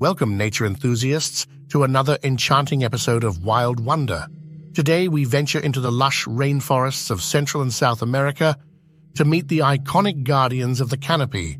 Welcome, nature enthusiasts, to another enchanting episode of Wild Wonder. Today, we venture into the lush rainforests of Central and South America to meet the iconic guardians of the canopy,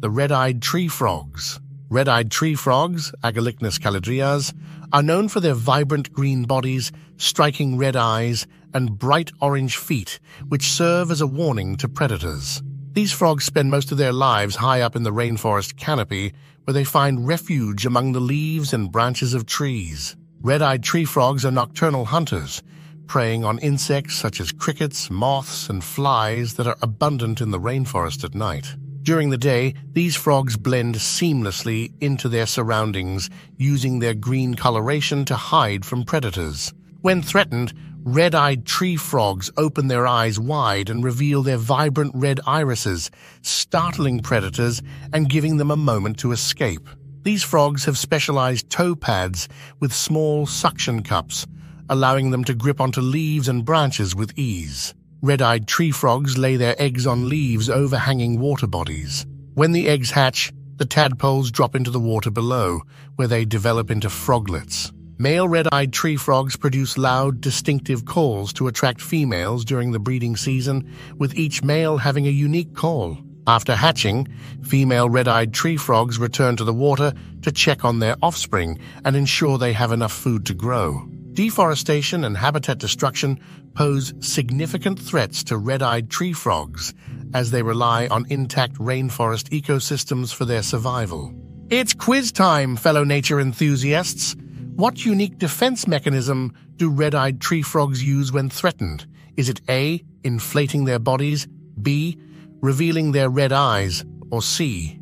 the red-eyed tree frogs. Red-eyed tree frogs, Agalychnis callidryas, are known for their vibrant green bodies, striking red eyes, and bright orange feet, which serve as a warning to predators. These frogs spend most of their lives high up in the rainforest canopy, where they find refuge among the leaves and branches of trees. Red-eyed tree frogs are nocturnal hunters, preying on insects such as crickets, moths, and flies that are abundant in the rainforest at night. During the day, these frogs blend seamlessly into their surroundings, using their green coloration to hide from predators. When threatened, Red-eyed tree frogs open their eyes wide and reveal their vibrant red irises, startling predators and giving them a moment to escape. These frogs have specialized toe pads with small suction cups, allowing them to grip onto leaves and branches with ease. Red-eyed tree frogs lay their eggs on leaves overhanging water bodies. When the eggs hatch, the tadpoles drop into the water below, where they develop into froglets. Male red-eyed tree frogs produce loud, distinctive calls to attract females during the breeding season, with each male having a unique call. After hatching, female red-eyed tree frogs return to the water to check on their offspring and ensure they have enough food to grow. Deforestation and habitat destruction pose significant threats to red-eyed tree frogs as they rely on intact rainforest ecosystems for their survival. It's quiz time, fellow nature enthusiasts! What unique defense mechanism do red-eyed tree frogs use when threatened? Is it A, inflating their bodies, B, revealing their red eyes, or C,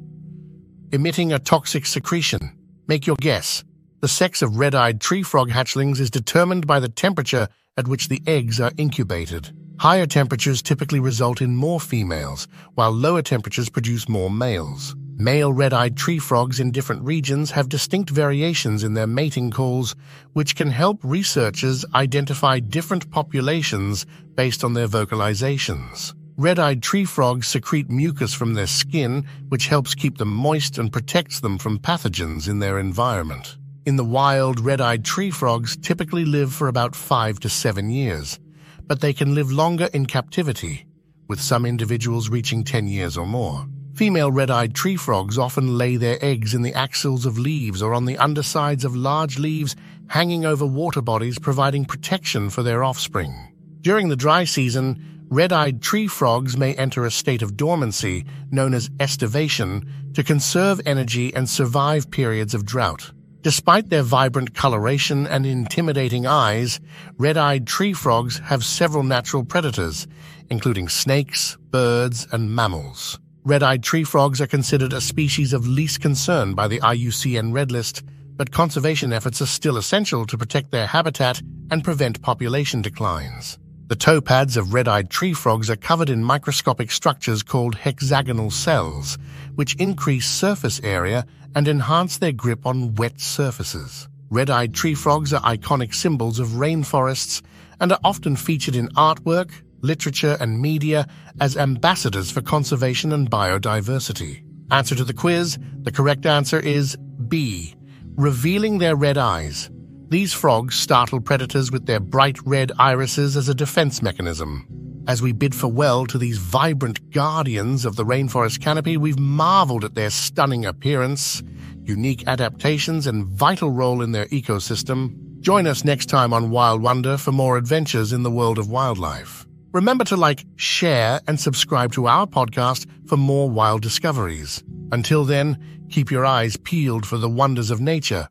emitting a toxic secretion? Make your guess. The sex of red-eyed tree frog hatchlings is determined by the temperature at which the eggs are incubated. Higher temperatures typically result in more females, while lower temperatures produce more males. Male red-eyed tree frogs in different regions have distinct variations in their mating calls, which can help researchers identify different populations based on their vocalizations. Red-eyed tree frogs secrete mucus from their skin, which helps keep them moist and protects them from pathogens in their environment. In the wild, red-eyed tree frogs typically live for about five to seven years, but they can live longer in captivity, with some individuals reaching 10 years or more. Female red-eyed tree frogs often lay their eggs in the axils of leaves or on the undersides of large leaves hanging over water bodies providing protection for their offspring. During the dry season, red-eyed tree frogs may enter a state of dormancy known as estivation to conserve energy and survive periods of drought. Despite their vibrant coloration and intimidating eyes, red-eyed tree frogs have several natural predators, including snakes, birds, and mammals. Red-eyed tree frogs are considered a species of least concern by the IUCN Red List, but conservation efforts are still essential to protect their habitat and prevent population declines. The toe pads of red-eyed tree frogs are covered in microscopic structures called hexagonal cells, which increase surface area and enhance their grip on wet surfaces. Red-eyed tree frogs are iconic symbols of rainforests and are often featured in artwork, literature, and media as ambassadors for conservation and biodiversity. Answer to the quiz the correct answer is B. Revealing their red eyes. These frogs startle predators with their bright red irises as a defense mechanism. As we bid farewell to these vibrant guardians of the rainforest canopy, we've marveled at their stunning appearance, unique adaptations, and vital role in their ecosystem. Join us next time on Wild Wonder for more adventures in the world of wildlife. Remember to like, share, and subscribe to our podcast for more wild discoveries. Until then, keep your eyes peeled for the wonders of nature